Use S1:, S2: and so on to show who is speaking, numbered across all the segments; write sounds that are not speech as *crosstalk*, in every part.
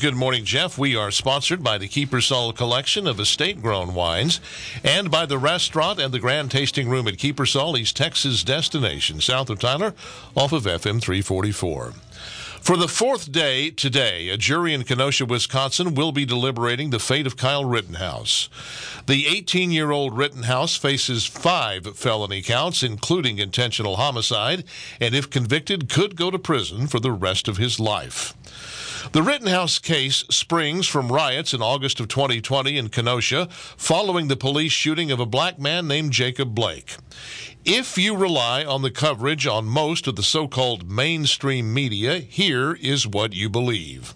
S1: Good morning, Jeff. We are sponsored by the Kiepersol collection of estate grown wines and by the restaurant and the grand tasting room at Kiepersol, East Texas destination, south of Tyler, off of FM 344. For the fourth day today, a jury in Kenosha, Wisconsin will be deliberating the fate of Kyle Rittenhouse. The 18 year old Rittenhouse faces five felony counts, including intentional homicide, and if convicted, could go to prison for the rest of his life. The Rittenhouse case springs from riots in August of 2020 in Kenosha following the police shooting of a black man named Jacob Blake. If you rely on the coverage on most of the so called mainstream media, here is what you believe.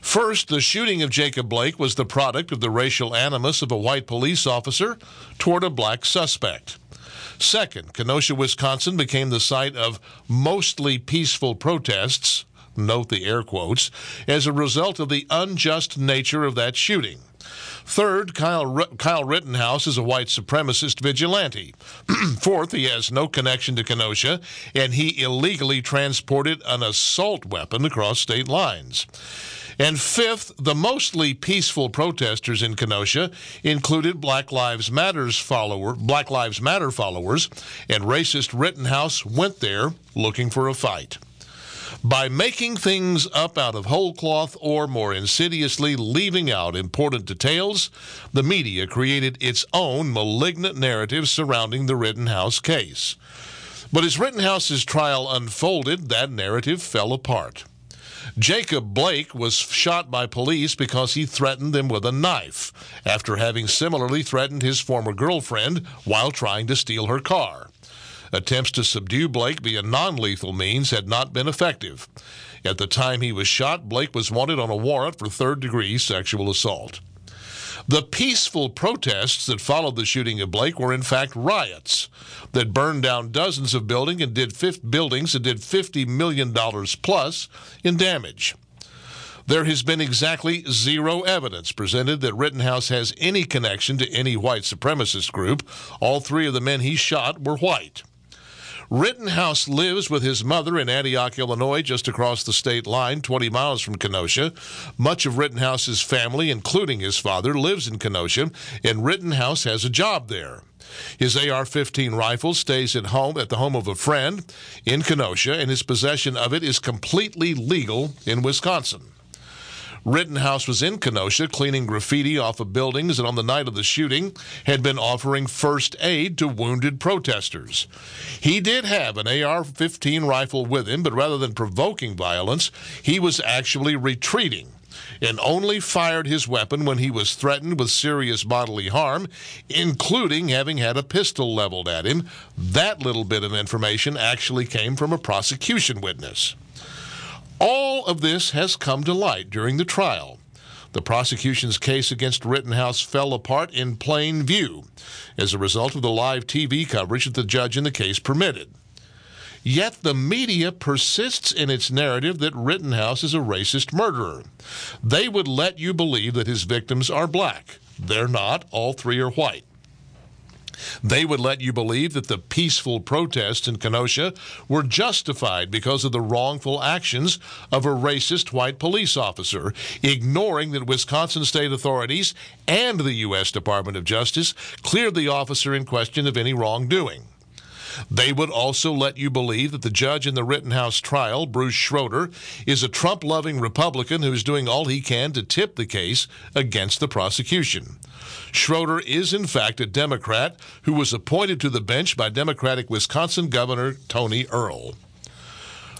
S1: First, the shooting of Jacob Blake was the product of the racial animus of a white police officer toward a black suspect. Second, Kenosha, Wisconsin became the site of mostly peaceful protests note the air quotes, as a result of the unjust nature of that shooting. Third, Kyle, R- Kyle Rittenhouse is a white supremacist vigilante. *clears throat* Fourth, he has no connection to Kenosha, and he illegally transported an assault weapon across state lines. And fifth, the mostly peaceful protesters in Kenosha included Black Lives Matters follower, Black Lives Matter followers, and racist Rittenhouse went there looking for a fight by making things up out of whole cloth or more insidiously leaving out important details, the media created its own malignant narrative surrounding the Rittenhouse case. But as Rittenhouse's trial unfolded, that narrative fell apart. Jacob Blake was shot by police because he threatened them with a knife after having similarly threatened his former girlfriend while trying to steal her car. Attempts to subdue Blake via non lethal means had not been effective. At the time he was shot, Blake was wanted on a warrant for third degree sexual assault. The peaceful protests that followed the shooting of Blake were in fact riots that burned down dozens of building and did buildings and did $50 million plus in damage. There has been exactly zero evidence presented that Rittenhouse has any connection to any white supremacist group. All three of the men he shot were white. Rittenhouse lives with his mother in Antioch, Illinois, just across the state line, 20 miles from Kenosha. Much of Rittenhouse's family, including his father, lives in Kenosha, and Rittenhouse has a job there. His AR 15 rifle stays at home at the home of a friend in Kenosha, and his possession of it is completely legal in Wisconsin. Rittenhouse was in Kenosha cleaning graffiti off of buildings and on the night of the shooting had been offering first aid to wounded protesters. He did have an AR 15 rifle with him, but rather than provoking violence, he was actually retreating and only fired his weapon when he was threatened with serious bodily harm, including having had a pistol leveled at him. That little bit of information actually came from a prosecution witness. All of this has come to light during the trial. The prosecution's case against Rittenhouse fell apart in plain view as a result of the live TV coverage that the judge in the case permitted. Yet the media persists in its narrative that Rittenhouse is a racist murderer. They would let you believe that his victims are black. They're not, all three are white. They would let you believe that the peaceful protests in Kenosha were justified because of the wrongful actions of a racist white police officer, ignoring that Wisconsin state authorities and the U.S. Department of Justice cleared the officer in question of any wrongdoing. They would also let you believe that the judge in the Rittenhouse trial, Bruce Schroeder, is a Trump loving Republican who is doing all he can to tip the case against the prosecution. Schroeder is, in fact, a Democrat who was appointed to the bench by Democratic Wisconsin Governor Tony Earl.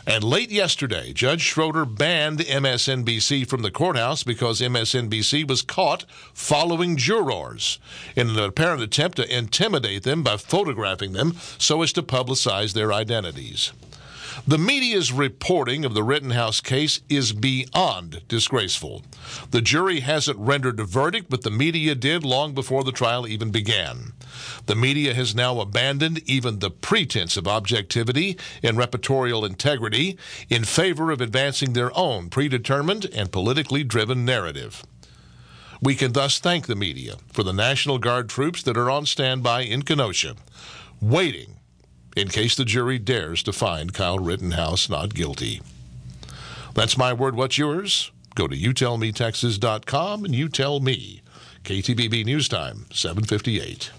S1: And late yesterday, Judge Schroeder banned MSNBC from the courthouse because MSNBC was caught following jurors in an apparent attempt to intimidate them by photographing them so as to publicize their identities. The media's reporting of the Rittenhouse case is beyond disgraceful. The jury hasn't rendered a verdict, but the media did long before the trial even began. The media has now abandoned even the pretense of objectivity and reportorial integrity in favor of advancing their own predetermined and politically driven narrative. We can thus thank the media for the National Guard troops that are on standby in Kenosha, waiting in case the jury dares to find Kyle Rittenhouse not guilty. That's my word. What's yours? Go to youtellmetexas.com and you tell me. KTBB News Time, 758.